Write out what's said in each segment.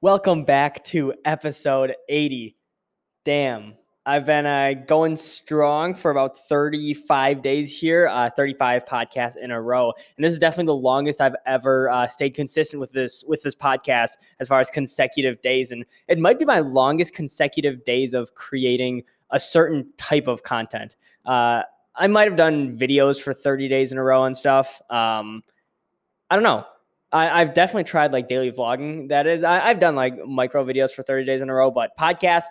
Welcome back to episode 80. Damn, I've been uh, going strong for about 35 days here, uh, 35 podcasts in a row, and this is definitely the longest I've ever uh, stayed consistent with this with this podcast as far as consecutive days, and it might be my longest consecutive days of creating a certain type of content. Uh, I might have done videos for 30 days in a row and stuff. Um, I don't know. I, have definitely tried like daily vlogging. That is, I, have done like micro videos for 30 days in a row, but podcast,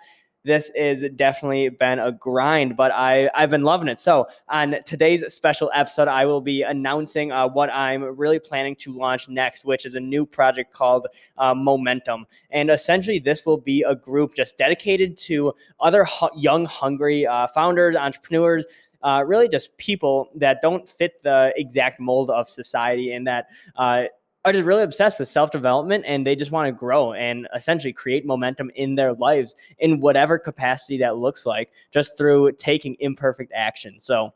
this is definitely been a grind, but I, I've been loving it. So, on today's special episode, I will be announcing uh, what I'm really planning to launch next, which is a new project called uh, Momentum. And essentially, this will be a group just dedicated to other hu- young, hungry uh, founders, entrepreneurs, uh, really just people that don't fit the exact mold of society and that uh, are just really obsessed with self development and they just want to grow and essentially create momentum in their lives in whatever capacity that looks like, just through taking imperfect action. So,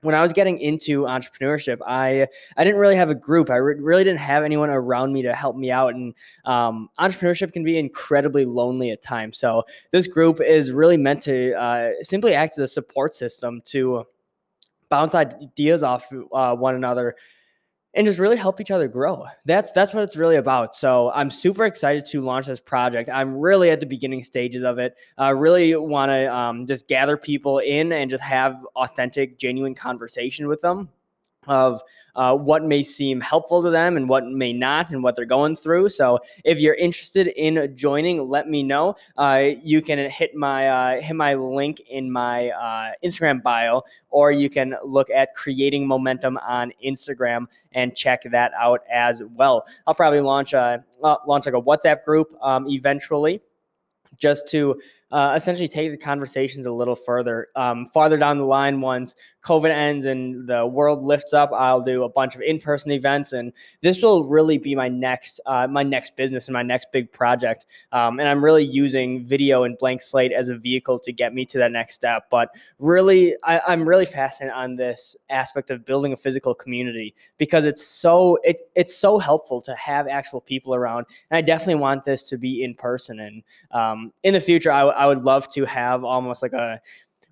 when I was getting into entrepreneurship, I I didn't really have a group. I re- really didn't have anyone around me to help me out, and um, entrepreneurship can be incredibly lonely at times. So this group is really meant to uh, simply act as a support system to bounce ideas off uh, one another and just really help each other grow. That's that's what it's really about. So I'm super excited to launch this project. I'm really at the beginning stages of it. I really want to um, just gather people in and just have authentic, genuine conversation with them of uh, what may seem helpful to them and what may not and what they're going through. So if you're interested in joining let me know. Uh, you can hit my uh, hit my link in my uh, instagram bio or you can look at creating momentum on instagram and check that out as well. I'll probably launch a uh, launch like a whatsapp group um, eventually just to uh, essentially take the conversations a little further. Um, farther down the line, once COVID ends and the world lifts up, I'll do a bunch of in-person events, and this will really be my next uh, my next business and my next big project. Um, and I'm really using video and blank slate as a vehicle to get me to that next step. But really, I, I'm really fascinated on this aspect of building a physical community because it's so it, it's so helpful to have actual people around. And I definitely want this to be in person. And um, in the future, I, I I would love to have almost like a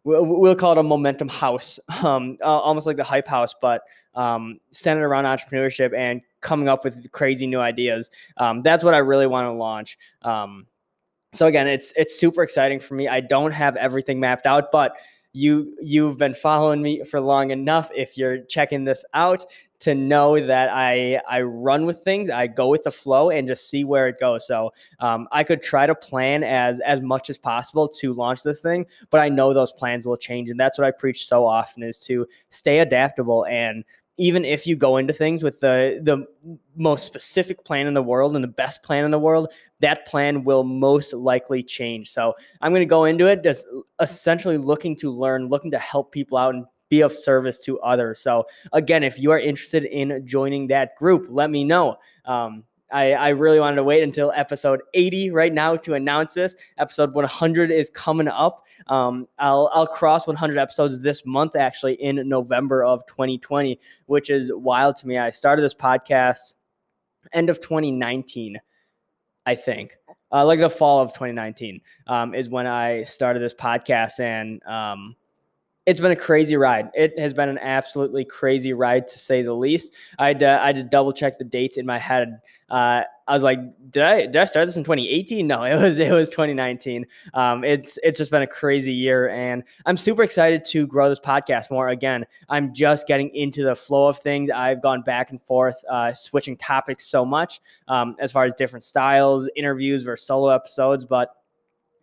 we'll call it a momentum house, um, almost like the hype house, but um, centered around entrepreneurship and coming up with crazy new ideas. Um, that's what I really want to launch. Um, so again, it's it's super exciting for me. I don't have everything mapped out, but you you've been following me for long enough. If you're checking this out, to know that I I run with things, I go with the flow, and just see where it goes. So um, I could try to plan as as much as possible to launch this thing, but I know those plans will change, and that's what I preach so often: is to stay adaptable and even if you go into things with the the most specific plan in the world and the best plan in the world, that plan will most likely change. So I'm going to go into it just essentially looking to learn, looking to help people out and be of service to others. So again, if you are interested in joining that group, let me know. Um, I, I, really wanted to wait until episode 80 right now to announce this. Episode 100 is coming up. Um, I'll, I'll cross 100 episodes this month, actually, in November of 2020, which is wild to me. I started this podcast end of 2019, I think. Uh, like the fall of 2019 um, is when I started this podcast. And um, it's been a crazy ride. It has been an absolutely crazy ride to say the least. I had to, I had to double check the dates in my head. Uh, I was like, did I did I start this in 2018? No, it was it was 2019. Um, it's it's just been a crazy year, and I'm super excited to grow this podcast more. Again, I'm just getting into the flow of things. I've gone back and forth, uh, switching topics so much um, as far as different styles, interviews versus solo episodes, but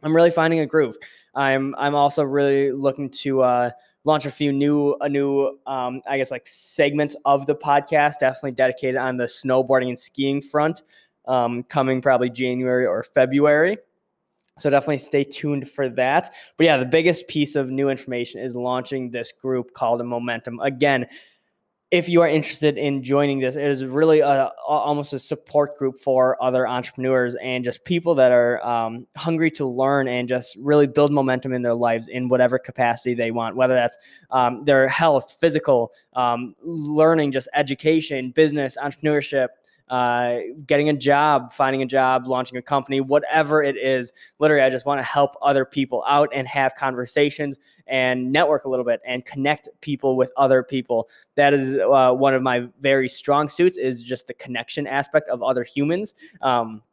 I'm really finding a groove. I'm I'm also really looking to uh, launch a few new a new um, I guess like segments of the podcast, definitely dedicated on the snowboarding and skiing front, um, coming probably January or February. So definitely stay tuned for that. But yeah, the biggest piece of new information is launching this group called Momentum. Again, if you are interested in joining this, it is really a, almost a support group for other entrepreneurs and just people that are um, hungry to learn and just really build momentum in their lives in whatever capacity they want, whether that's um, their health, physical, um, learning, just education, business, entrepreneurship, uh, getting a job, finding a job, launching a company, whatever it is. Literally, I just want to help other people out and have conversations and network a little bit and connect people with other people. That is uh, one of my very strong suits is just the connection aspect of other humans. Um,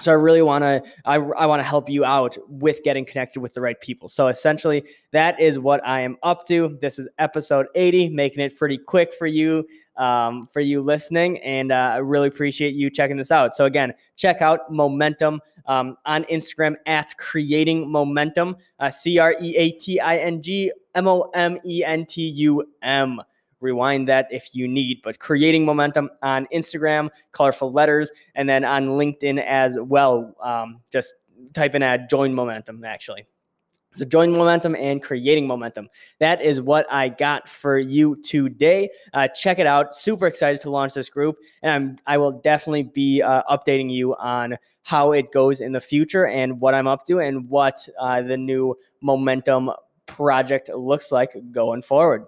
so I really want to I, I want to help you out with getting connected with the right people. So essentially, that is what I am up to. This is episode 80, making it pretty quick for you um, for you listening, and uh, I really appreciate you checking this out. So again, check out Momentum um, on Instagram at Creating Momentum, uh, C R E A T I N G M O M E N T U M rewind that if you need. But creating momentum on Instagram, colorful letters, and then on LinkedIn as well. Um, just type in ad join momentum actually. So join momentum and creating momentum. That is what I got for you today. Uh, check it out. Super excited to launch this group, and I'm I will definitely be uh, updating you on how it goes in the future and what I'm up to and what uh, the new momentum project looks like going forward.